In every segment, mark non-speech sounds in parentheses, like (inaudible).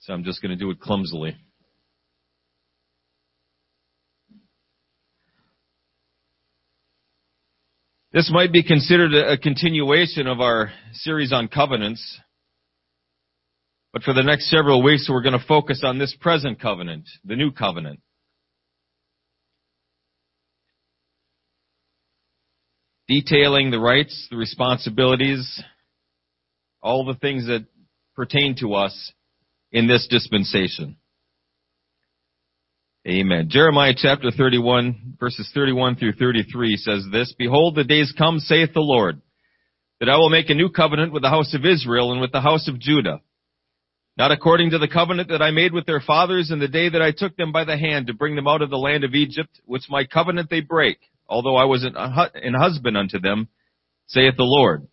So I'm just going to do it clumsily. This might be considered a continuation of our series on covenants. But for the next several weeks, we're going to focus on this present covenant, the new covenant. Detailing the rights, the responsibilities, all the things that pertain to us in this dispensation. Amen. Jeremiah chapter 31 verses 31 through 33 says this, Behold, the days come, saith the Lord, that I will make a new covenant with the house of Israel and with the house of Judah not according to the covenant that I made with their fathers in the day that I took them by the hand to bring them out of the land of Egypt, which my covenant they break, although I was an husband unto them, saith the Lord.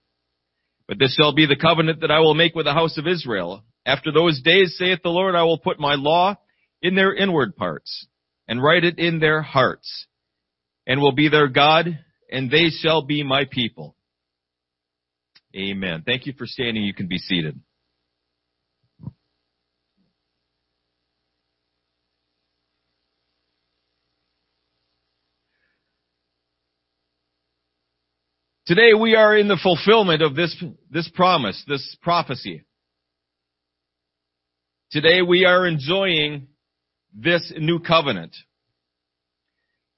But this shall be the covenant that I will make with the house of Israel. After those days, saith the Lord, I will put my law in their inward parts, and write it in their hearts, and will be their God, and they shall be my people. Amen. Thank you for standing. You can be seated. Today we are in the fulfillment of this, this promise, this prophecy. Today we are enjoying this new covenant.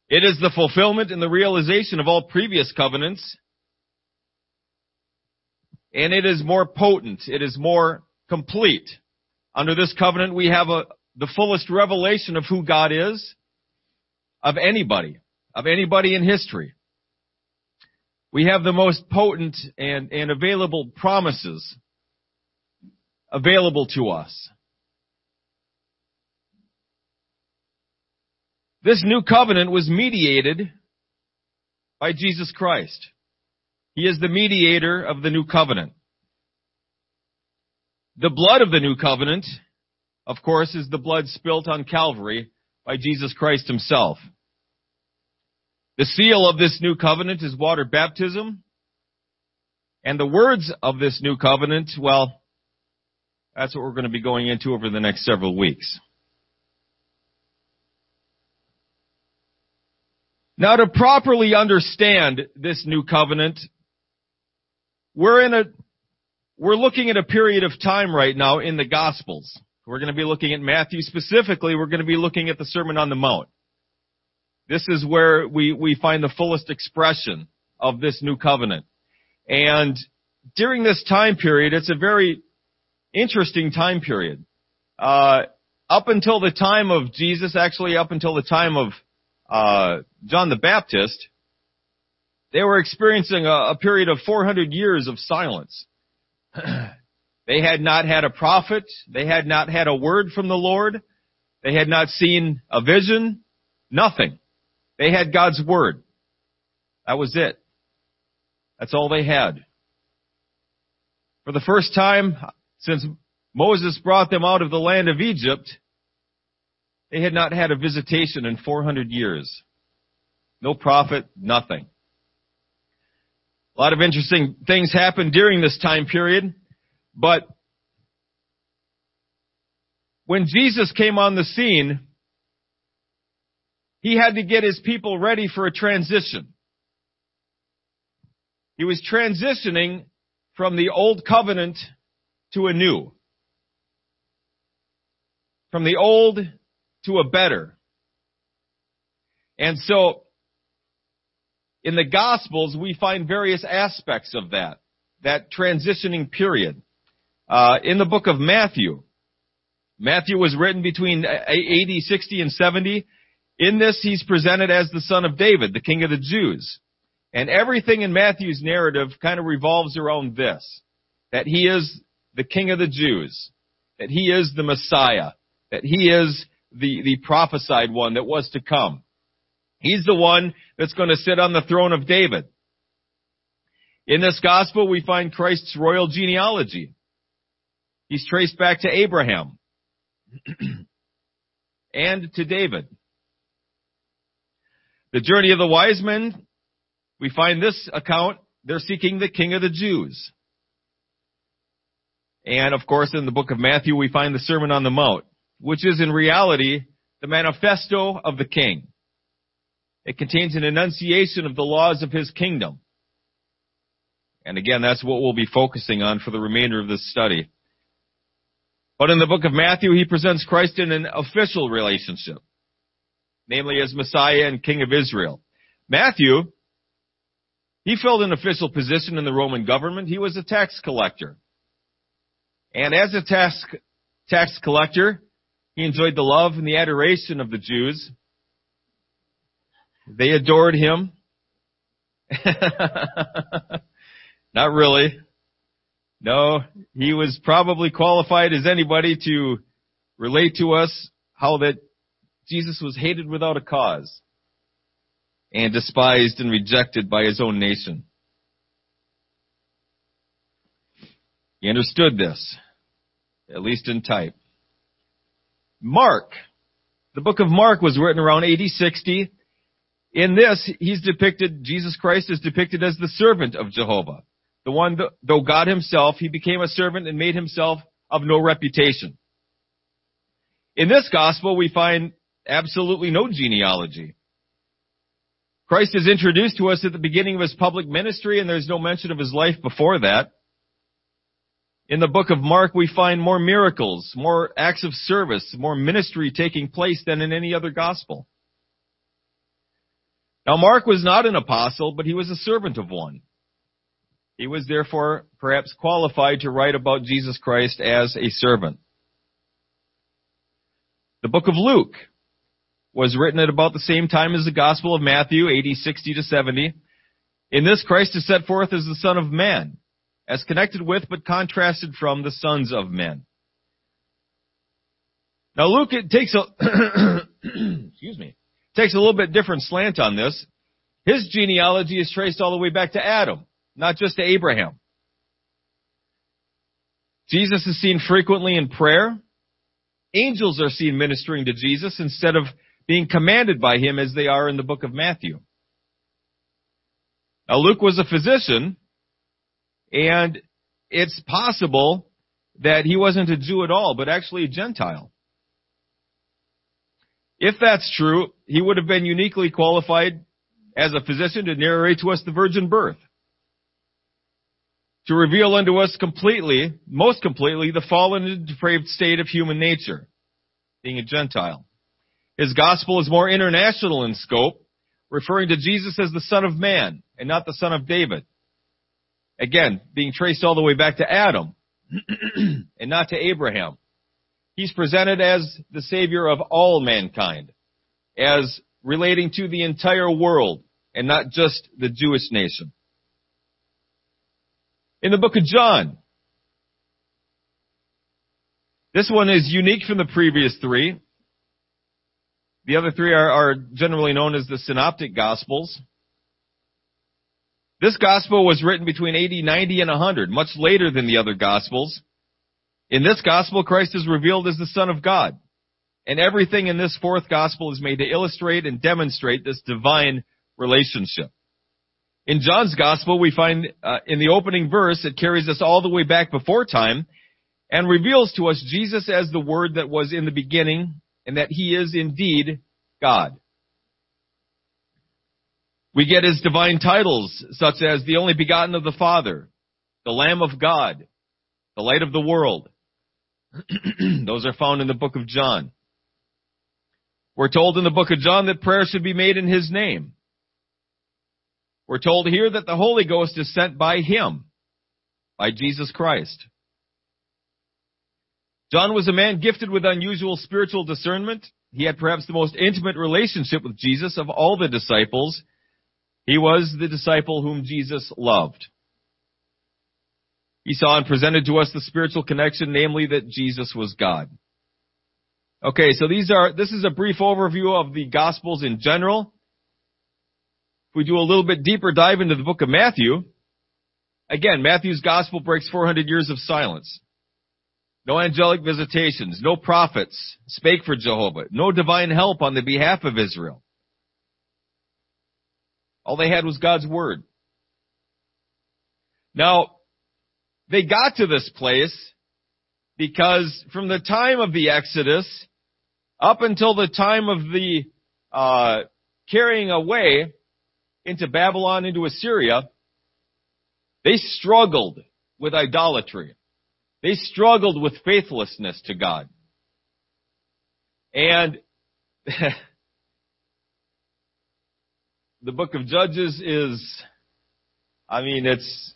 It is the fulfillment and the realization of all previous covenants. And it is more potent. It is more complete. Under this covenant we have a, the fullest revelation of who God is, of anybody, of anybody in history. We have the most potent and, and available promises available to us. This new covenant was mediated by Jesus Christ. He is the mediator of the new covenant. The blood of the new covenant, of course, is the blood spilt on Calvary by Jesus Christ himself. The seal of this new covenant is water baptism. And the words of this new covenant, well, that's what we're going to be going into over the next several weeks. Now to properly understand this new covenant, we're in a, we're looking at a period of time right now in the Gospels. We're going to be looking at Matthew specifically. We're going to be looking at the Sermon on the Mount. This is where we, we find the fullest expression of this new covenant. And during this time period, it's a very interesting time period. Uh, up until the time of Jesus, actually up until the time of uh, John the Baptist, they were experiencing a, a period of 400 years of silence. (clears throat) they had not had a prophet. They had not had a word from the Lord. They had not seen a vision. Nothing. They had God's Word. That was it. That's all they had. For the first time since Moses brought them out of the land of Egypt, they had not had a visitation in 400 years. No prophet, nothing. A lot of interesting things happened during this time period, but when Jesus came on the scene, he had to get his people ready for a transition. He was transitioning from the old covenant to a new. From the old to a better. And so, in the Gospels, we find various aspects of that, that transitioning period. Uh, in the book of Matthew, Matthew was written between AD 60 and 70. In this, he's presented as the son of David, the king of the Jews. And everything in Matthew's narrative kind of revolves around this. That he is the king of the Jews. That he is the Messiah. That he is the, the prophesied one that was to come. He's the one that's going to sit on the throne of David. In this gospel, we find Christ's royal genealogy. He's traced back to Abraham (clears throat) and to David. The journey of the wise men, we find this account, they're seeking the king of the Jews. And of course, in the book of Matthew, we find the Sermon on the Mount, which is in reality the manifesto of the king. It contains an enunciation of the laws of his kingdom. And again, that's what we'll be focusing on for the remainder of this study. But in the book of Matthew, he presents Christ in an official relationship, namely as Messiah and King of Israel. Matthew, he filled an official position in the Roman government. He was a tax collector. And as a tax, tax collector, he enjoyed the love and the adoration of the Jews. They adored him. (laughs) Not really. No, he was probably qualified as anybody to relate to us how that Jesus was hated without a cause and despised and rejected by his own nation. He understood this, at least in type. Mark. The book of Mark was written around AD 60. In this, he's depicted, Jesus Christ is depicted as the servant of Jehovah. The one, though God himself, he became a servant and made himself of no reputation. In this gospel, we find absolutely no genealogy. Christ is introduced to us at the beginning of his public ministry and there's no mention of his life before that. In the book of Mark, we find more miracles, more acts of service, more ministry taking place than in any other gospel. Now Mark was not an apostle, but he was a servant of one. He was therefore perhaps qualified to write about Jesus Christ as a servant. The book of Luke was written at about the same time as the Gospel of Matthew, AD 60 to 70. In this, Christ is set forth as the Son of Man, as connected with but contrasted from the sons of men. Now Luke takes a (clears throat) excuse me takes a little bit different slant on this. His genealogy is traced all the way back to Adam, not just to Abraham. Jesus is seen frequently in prayer. Angels are seen ministering to Jesus instead of being commanded by him as they are in the book of Matthew. Now Luke was a physician, and it's possible that he wasn't a Jew at all, but actually a Gentile. If that's true, he would have been uniquely qualified as a physician to narrate to us the virgin birth. To reveal unto us completely, most completely, the fallen and depraved state of human nature, being a Gentile. His gospel is more international in scope, referring to Jesus as the Son of Man and not the Son of David. Again, being traced all the way back to Adam (clears throat) and not to Abraham. He's presented as the Savior of all mankind, as relating to the entire world and not just the Jewish nation. In the book of John, this one is unique from the previous three. The other three are, are generally known as the Synoptic Gospels. This Gospel was written between AD 90 and 100, much later than the other Gospels. In this Gospel, Christ is revealed as the Son of God. And everything in this fourth Gospel is made to illustrate and demonstrate this divine relationship. In John's Gospel, we find uh, in the opening verse, it carries us all the way back before time and reveals to us Jesus as the Word that was in the beginning and that he is indeed God. We get his divine titles such as the only begotten of the Father, the Lamb of God, the light of the world. (clears throat) Those are found in the book of John. We're told in the book of John that prayer should be made in his name. We're told here that the Holy Ghost is sent by him, by Jesus Christ. John was a man gifted with unusual spiritual discernment. He had perhaps the most intimate relationship with Jesus of all the disciples. He was the disciple whom Jesus loved. He saw and presented to us the spiritual connection, namely that Jesus was God. Okay, so these are, this is a brief overview of the Gospels in general. If we do a little bit deeper dive into the book of Matthew, again, Matthew's Gospel breaks 400 years of silence. No angelic visitations, no prophets spake for Jehovah, no divine help on the behalf of Israel. All they had was God's word. Now, they got to this place because from the time of the Exodus up until the time of the uh, carrying away into Babylon, into Assyria, they struggled with idolatry. They struggled with faithlessness to God. And (laughs) the book of Judges is, I mean, it's,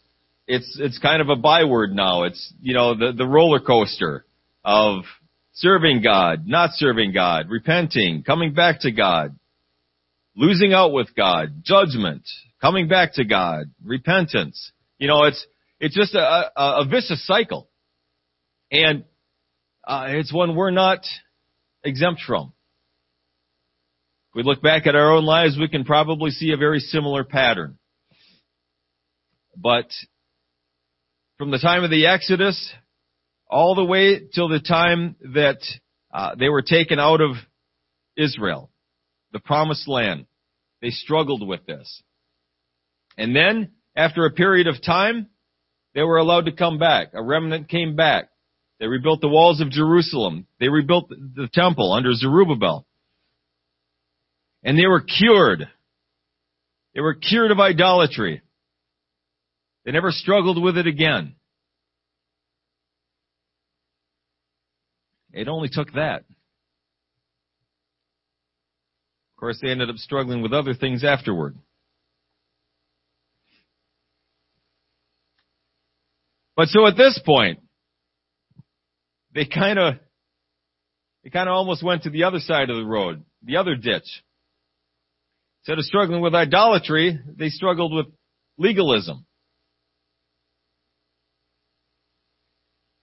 it's, it's kind of a byword now. It's, you know, the, the roller coaster of serving God, not serving God, repenting, coming back to God, losing out with God, judgment, coming back to God, repentance. You know, it's, it's just a, a, a vicious cycle. And, uh, it's one we're not exempt from. We look back at our own lives, we can probably see a very similar pattern. But from the time of the Exodus all the way till the time that uh, they were taken out of Israel, the promised land, they struggled with this. And then, after a period of time, they were allowed to come back. A remnant came back. They rebuilt the walls of Jerusalem. They rebuilt the temple under Zerubbabel. And they were cured. They were cured of idolatry. They never struggled with it again. It only took that. Of course, they ended up struggling with other things afterward. But so at this point, they kind of, they kind of almost went to the other side of the road, the other ditch. Instead of struggling with idolatry, they struggled with legalism.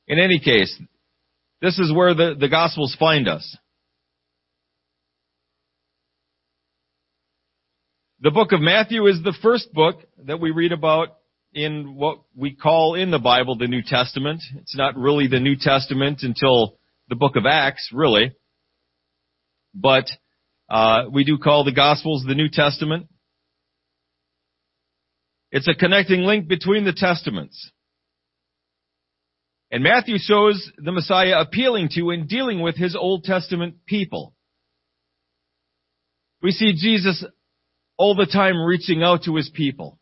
In any case, this is where the, the Gospels find us. The book of Matthew is the first book that we read about in what we call in the Bible the New Testament. It's not really the New Testament until the book of Acts, really. But uh, we do call the Gospels the New Testament. It's a connecting link between the Testaments. And Matthew shows the Messiah appealing to and dealing with his Old Testament people. We see Jesus all the time reaching out to his people.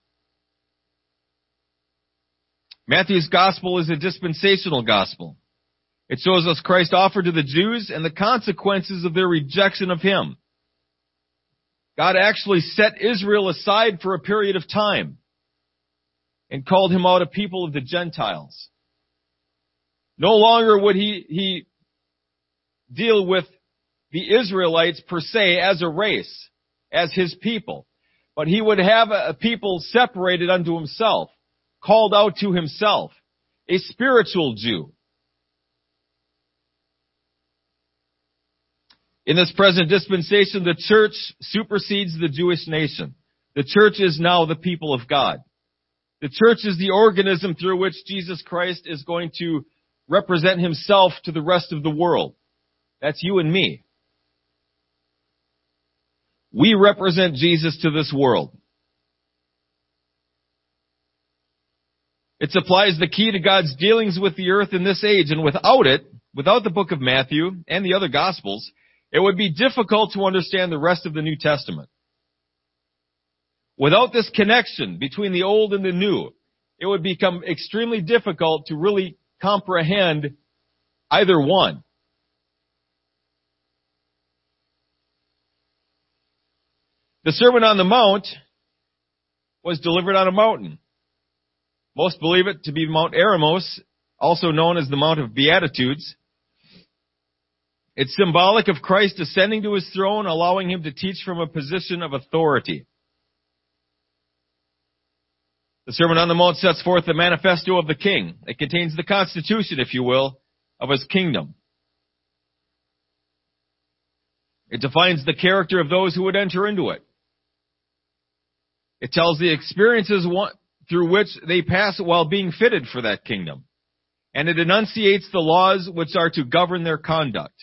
Matthew's gospel is a dispensational gospel. It shows us Christ offered to the Jews and the consequences of their rejection of Him. God actually set Israel aside for a period of time and called him out a people of the Gentiles. No longer would he, he deal with the Israelites per se as a race, as his people, but he would have a people separated unto himself, called out to himself, a spiritual Jew. In this present dispensation, the church supersedes the Jewish nation. The church is now the people of God. The church is the organism through which Jesus Christ is going to represent himself to the rest of the world. That's you and me. We represent Jesus to this world. It supplies the key to God's dealings with the earth in this age, and without it, without the book of Matthew and the other gospels, it would be difficult to understand the rest of the New Testament. Without this connection between the old and the new, it would become extremely difficult to really comprehend either one. The Sermon on the Mount was delivered on a mountain. Most believe it to be Mount Eremos, also known as the Mount of Beatitudes. It's symbolic of Christ ascending to his throne, allowing him to teach from a position of authority. The Sermon on the Mount sets forth the manifesto of the king. It contains the constitution, if you will, of his kingdom. It defines the character of those who would enter into it. It tells the experiences through which they pass while being fitted for that kingdom. And it enunciates the laws which are to govern their conduct.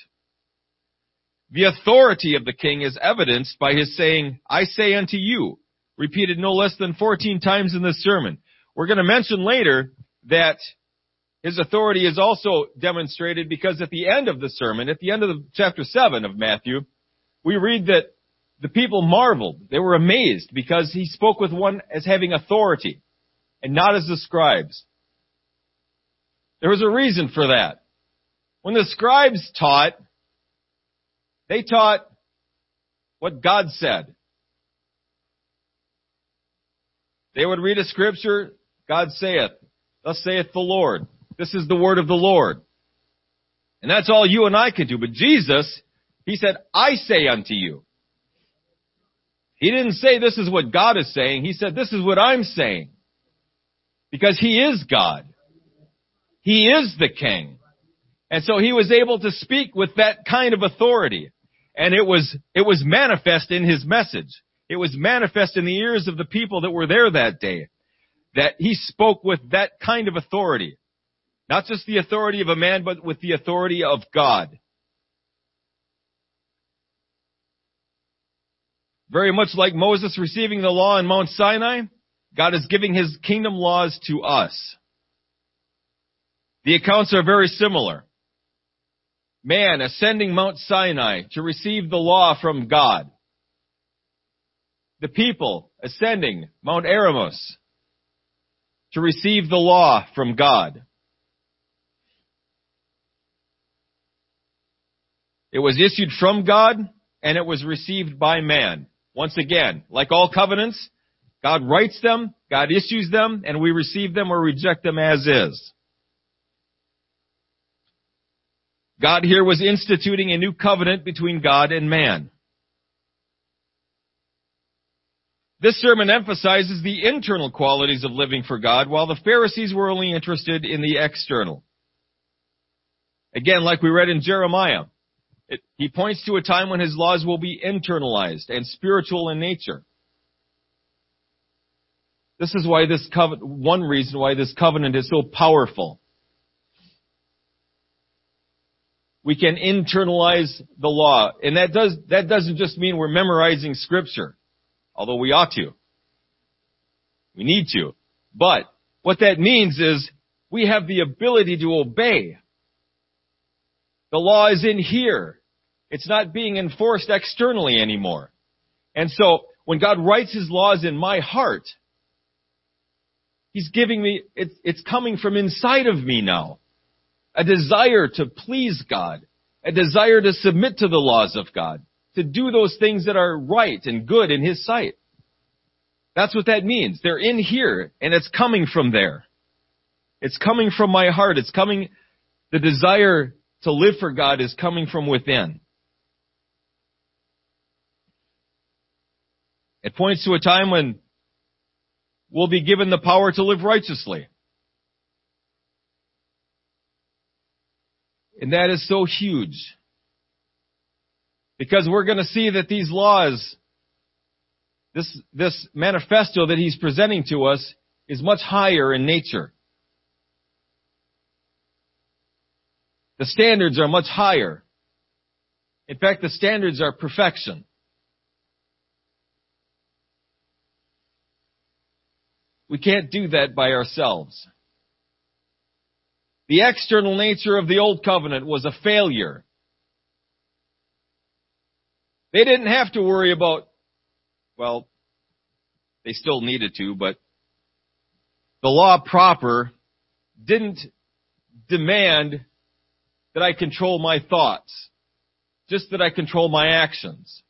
The authority of the king is evidenced by his saying, I say unto you, repeated no less than 14 times in this sermon. We're going to mention later that His authority is also demonstrated because at the end of the sermon, at the end of the chapter 7 of Matthew, we read that the people marveled. They were amazed because he spoke with one as having authority and not as the scribes. There was a reason for that. When the scribes taught, they taught what God said. They would read a scripture, God saith, thus saith the Lord. This is the word of the Lord. And that's all you and I could do. But Jesus, He said, I say unto you. He didn't say this is what God is saying. He said this is what I'm saying. Because He is God. He is the King. And so He was able to speak with that kind of authority. And it was, it was manifest in His message. It was manifest in the ears of the people that were there that day. That He spoke with that kind of authority. Not just the authority of a man, but with the authority of God. Very much like Moses receiving the law in Mount Sinai, God is giving his kingdom laws to us. The accounts are very similar. Man ascending Mount Sinai to receive the law from God. The people ascending Mount Eremos to receive the law from God. It was issued from God and it was received by man. Once again, like all covenants, God writes them, God issues them, and we receive them or reject them as is. God here was instituting a new covenant between God and man. This sermon emphasizes the internal qualities of living for God, while the Pharisees were only interested in the external. Again, like we read in Jeremiah, it, he points to a time when his laws will be internalized and spiritual in nature. This is why this covenant, one reason why this covenant is so powerful. We can internalize the law. And that does, that doesn't just mean we're memorizing scripture. Although we ought to. We need to. But what that means is we have the ability to obey. The law is in here. It's not being enforced externally anymore. And so, when God writes His laws in my heart, He's giving me, it's, it's coming from inside of me now. A desire to please God. A desire to submit to the laws of God. To do those things that are right and good in His sight. That's what that means. They're in here, and it's coming from there. It's coming from my heart. It's coming, the desire to live for God is coming from within. It points to a time when we'll be given the power to live righteously. And that is so huge. Because we're going to see that these laws, this, this manifesto that he's presenting to us is much higher in nature. The standards are much higher. In fact, the standards are perfection. We can't do that by ourselves. The external nature of the old covenant was a failure. They didn't have to worry about, well, they still needed to, but the law proper didn't demand that I control my thoughts, just that I control my actions.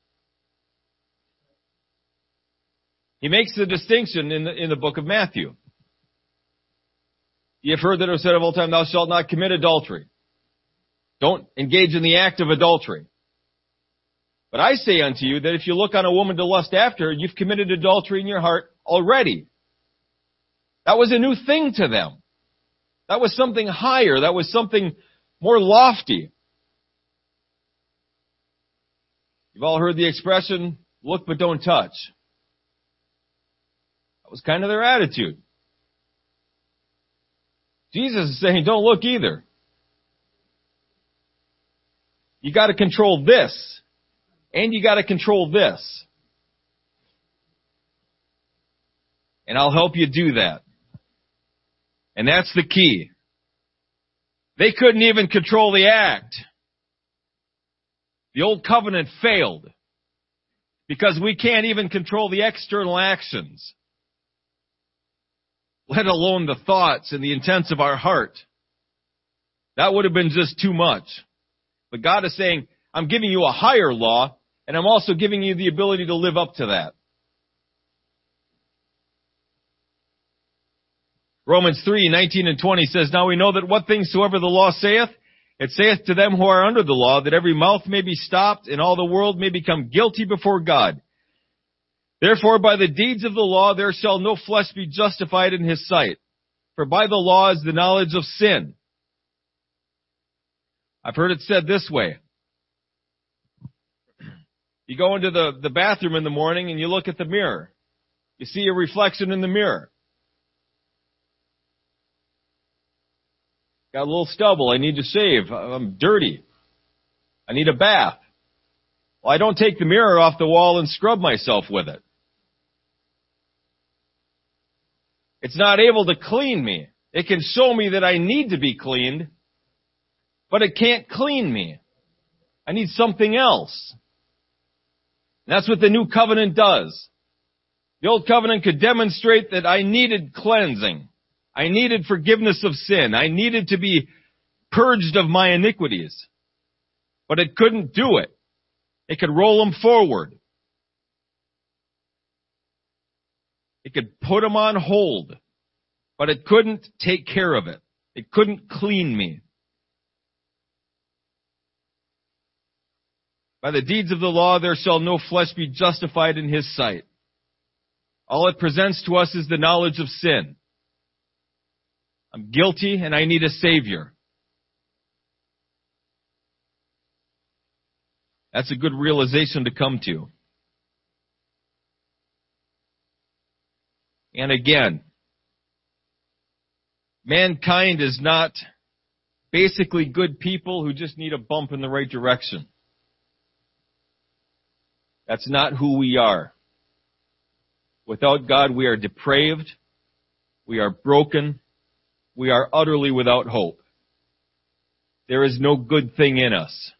He makes the distinction in the, in the book of Matthew. You've heard that it was said of old time, thou shalt not commit adultery. Don't engage in the act of adultery. But I say unto you that if you look on a woman to lust after her, you've committed adultery in your heart already. That was a new thing to them. That was something higher. That was something more lofty. You've all heard the expression, look but don't touch. That was kind of their attitude. Jesus is saying, don't look either. You gotta control this. And you gotta control this. And I'll help you do that. And that's the key. They couldn't even control the act. The old covenant failed because we can't even control the external actions, let alone the thoughts and the intents of our heart. That would have been just too much. But God is saying, I'm giving you a higher law, and I'm also giving you the ability to live up to that. Romans 3, 19 and 20 says, Now we know that what things soever the law saith, it saith to them who are under the law, that every mouth may be stopped, and all the world may become guilty before God. Therefore by the deeds of the law there shall no flesh be justified in his sight. For by the law is the knowledge of sin. I've heard it said this way. You go into the, the bathroom in the morning and you look at the mirror. You see a reflection in the mirror. Got a little stubble. I need to shave. I'm dirty. I need a bath. Well, I don't take the mirror off the wall and scrub myself with it. It's not able to clean me. It can show me that I need to be cleaned, but it can't clean me. I need something else. And that's what the new covenant does. The old covenant could demonstrate that I needed cleansing. I needed forgiveness of sin. I needed to be purged of my iniquities. But it couldn't do it. It could roll them forward. It could put them on hold. But it couldn't take care of it. It couldn't clean me. By the deeds of the law there shall no flesh be justified in his sight. All it presents to us is the knowledge of sin. I'm guilty and I need a Savior. That's a good realization to come to. And again, mankind is not basically good people who just need a bump in the right direction. That's not who we are. Without God, we are depraved. We are broken we are utterly without hope. There is no good thing in us.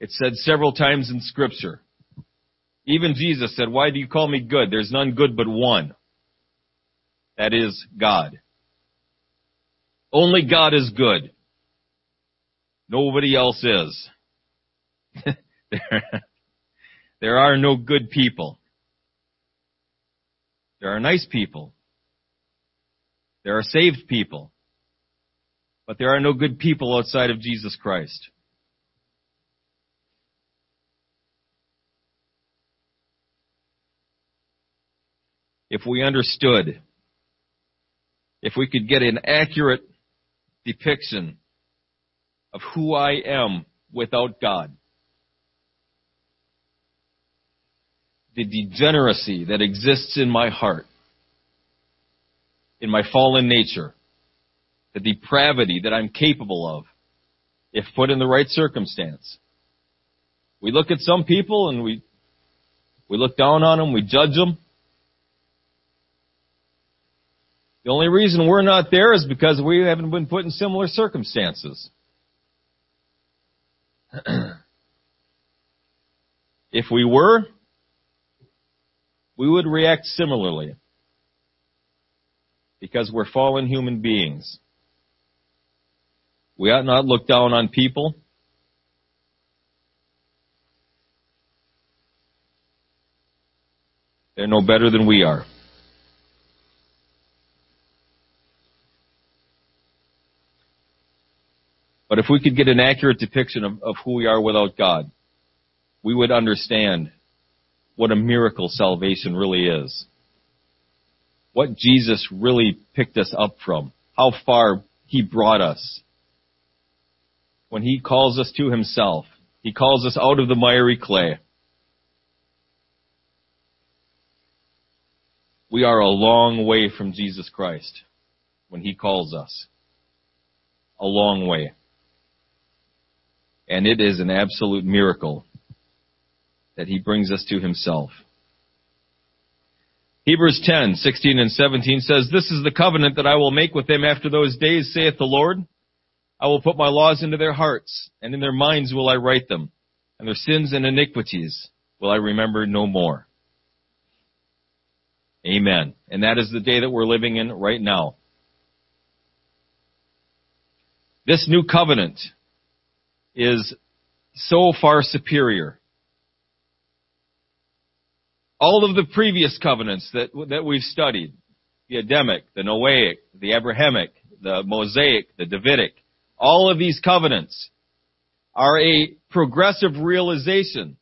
It's said several times in scripture. Even Jesus said, why do you call me good? There's none good but one. That is God. Only God is good. Nobody else is. (laughs) there, are no good people. There are nice people. There are saved people. But there are no good people outside of Jesus Christ. If we understood, if we could get an accurate depiction of who I am without God, the degeneracy that exists in my heart, in my fallen nature, the depravity that I'm capable of, if put in the right circumstance. We look at some people and we, we look down on them, we judge them. The only reason we're not there is because we haven't been put in similar circumstances. (clears throat) if we were, we would react similarly because we're fallen human beings. We ought not look down on people. They're no better than we are. But if we could get an accurate depiction of, of who we are without God, we would understand what a miracle salvation really is what Jesus really picked us up from, how far He brought us. When He calls us to Himself, He calls us out of the miry clay. We are a long way from Jesus Christ when He calls us. A long way. And it is an absolute miracle that He brings us to Himself. Hebrews 10, 16 and 17 says, This is the covenant that I will make with them after those days, saith the Lord. I will put my laws into their hearts, and in their minds will I write them, and their sins and iniquities will I remember no more. Amen. And that is the day that we're living in right now. This new covenant is so far superior. All of the previous covenants that, that we've studied, the Adamic, the Noahic, the Abrahamic, the Mosaic, the Davidic, all of these covenants are a progressive realization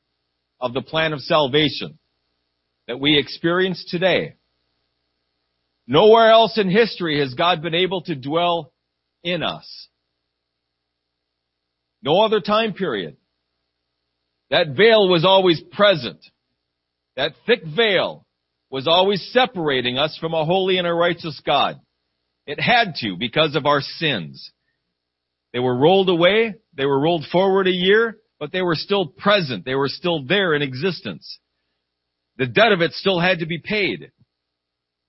of the plan of salvation that we experience today. Nowhere else in history has God been able to dwell in us. No other time period. That veil was always present. That thick veil was always separating us from a holy and a righteous God. It had to because of our sins. They were rolled away, they were rolled forward a year, but they were still present. They were still there in existence. The debt of it still had to be paid.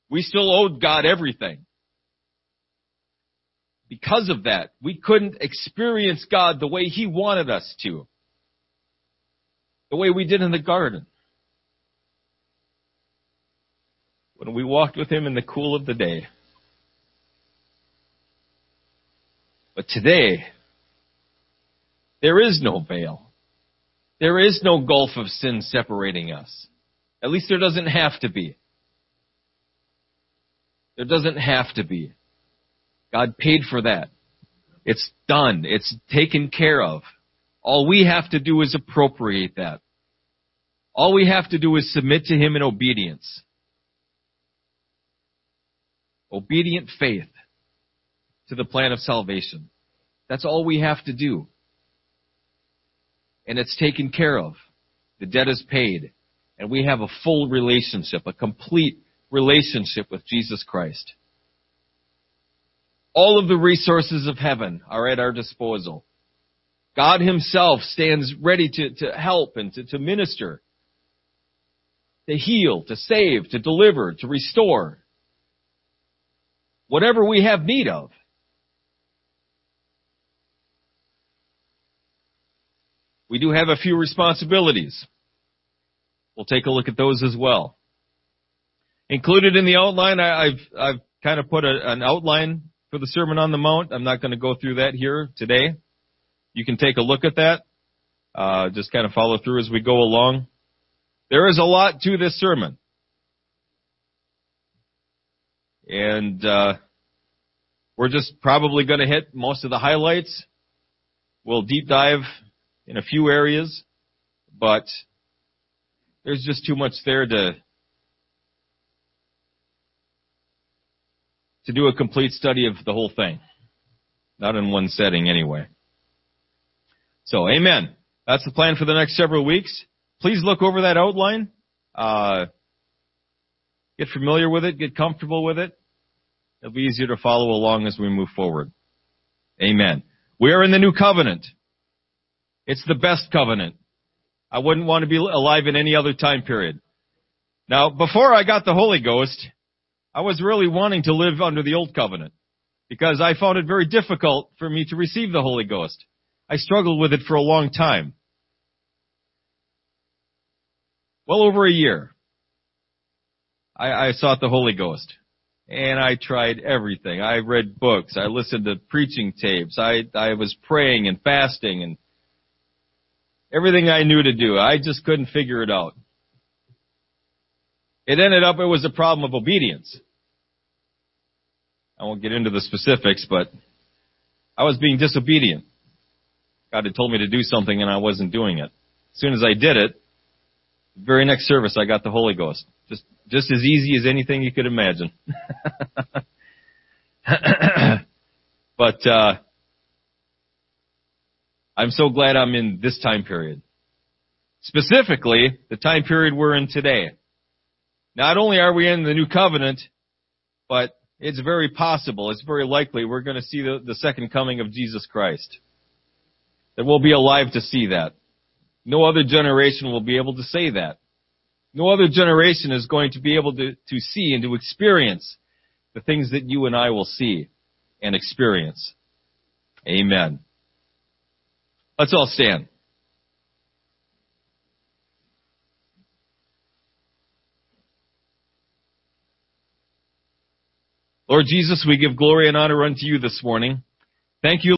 We still owed God everything. Because of that, we couldn't experience God the way He wanted us to. The way we did in the garden. When we walked with Him in the cool of the day. But today, there is no veil. There is no gulf of sin separating us. At least there doesn't have to be. There doesn't have to be. God paid for that. It's done. It's taken care of. All we have to do is appropriate that. All we have to do is submit to Him in obedience. Obedient faith to the plan of salvation. That's all we have to do. And it's taken care of. The debt is paid. And we have a full relationship, a complete relationship with Jesus Christ. All of the resources of heaven are at our disposal. God himself stands ready to, to help and to, to minister, to heal, to save, to deliver, to restore. Whatever we have need of. We do have a few responsibilities. We'll take a look at those as well. Included in the outline, I, have I've kind of put a, an outline for the Sermon on the Mount. I'm not going to go through that here today. You can take a look at that. Uh, just kind of follow through as we go along. There is a lot to this sermon. And, uh, we're just probably going to hit most of the highlights. We'll deep dive in a few areas, but there's just too much there to to do a complete study of the whole thing. Not in one setting anyway. So, amen. That's the plan for the next several weeks. Please look over that outline. Uh, get familiar with it. Get comfortable with it. It'll be easier to follow along as we move forward. Amen. We are in the new covenant. It's the best covenant. I wouldn't want to be alive in any other time period. Now, before I got the Holy Ghost, I was really wanting to live under the old covenant because I found it very difficult for me to receive the Holy Ghost. I struggled with it for a long time. Well over a year. I, I sought the Holy Ghost. And I tried everything. I read books. I listened to preaching tapes. I, I was praying and fasting and everything I knew to do. I just couldn't figure it out. It ended up it was a problem of obedience. I won't get into the specifics, but I was being disobedient. God had told me to do something and I wasn't doing it. As soon as I did it, very next service I got the Holy Ghost. Just, just as easy as anything you could imagine. (laughs) but, uh, I'm so glad I'm in this time period. Specifically, the time period we're in today. Not only are we in the new covenant, but it's very possible, it's very likely we're going to see the, the second coming of Jesus Christ. That we'll be alive to see that. No other generation will be able to say that. No other generation is going to be able to, to see and to experience the things that you and I will see and experience. Amen. Let's all stand. Lord Jesus, we give glory and honor unto you this morning. Thank you.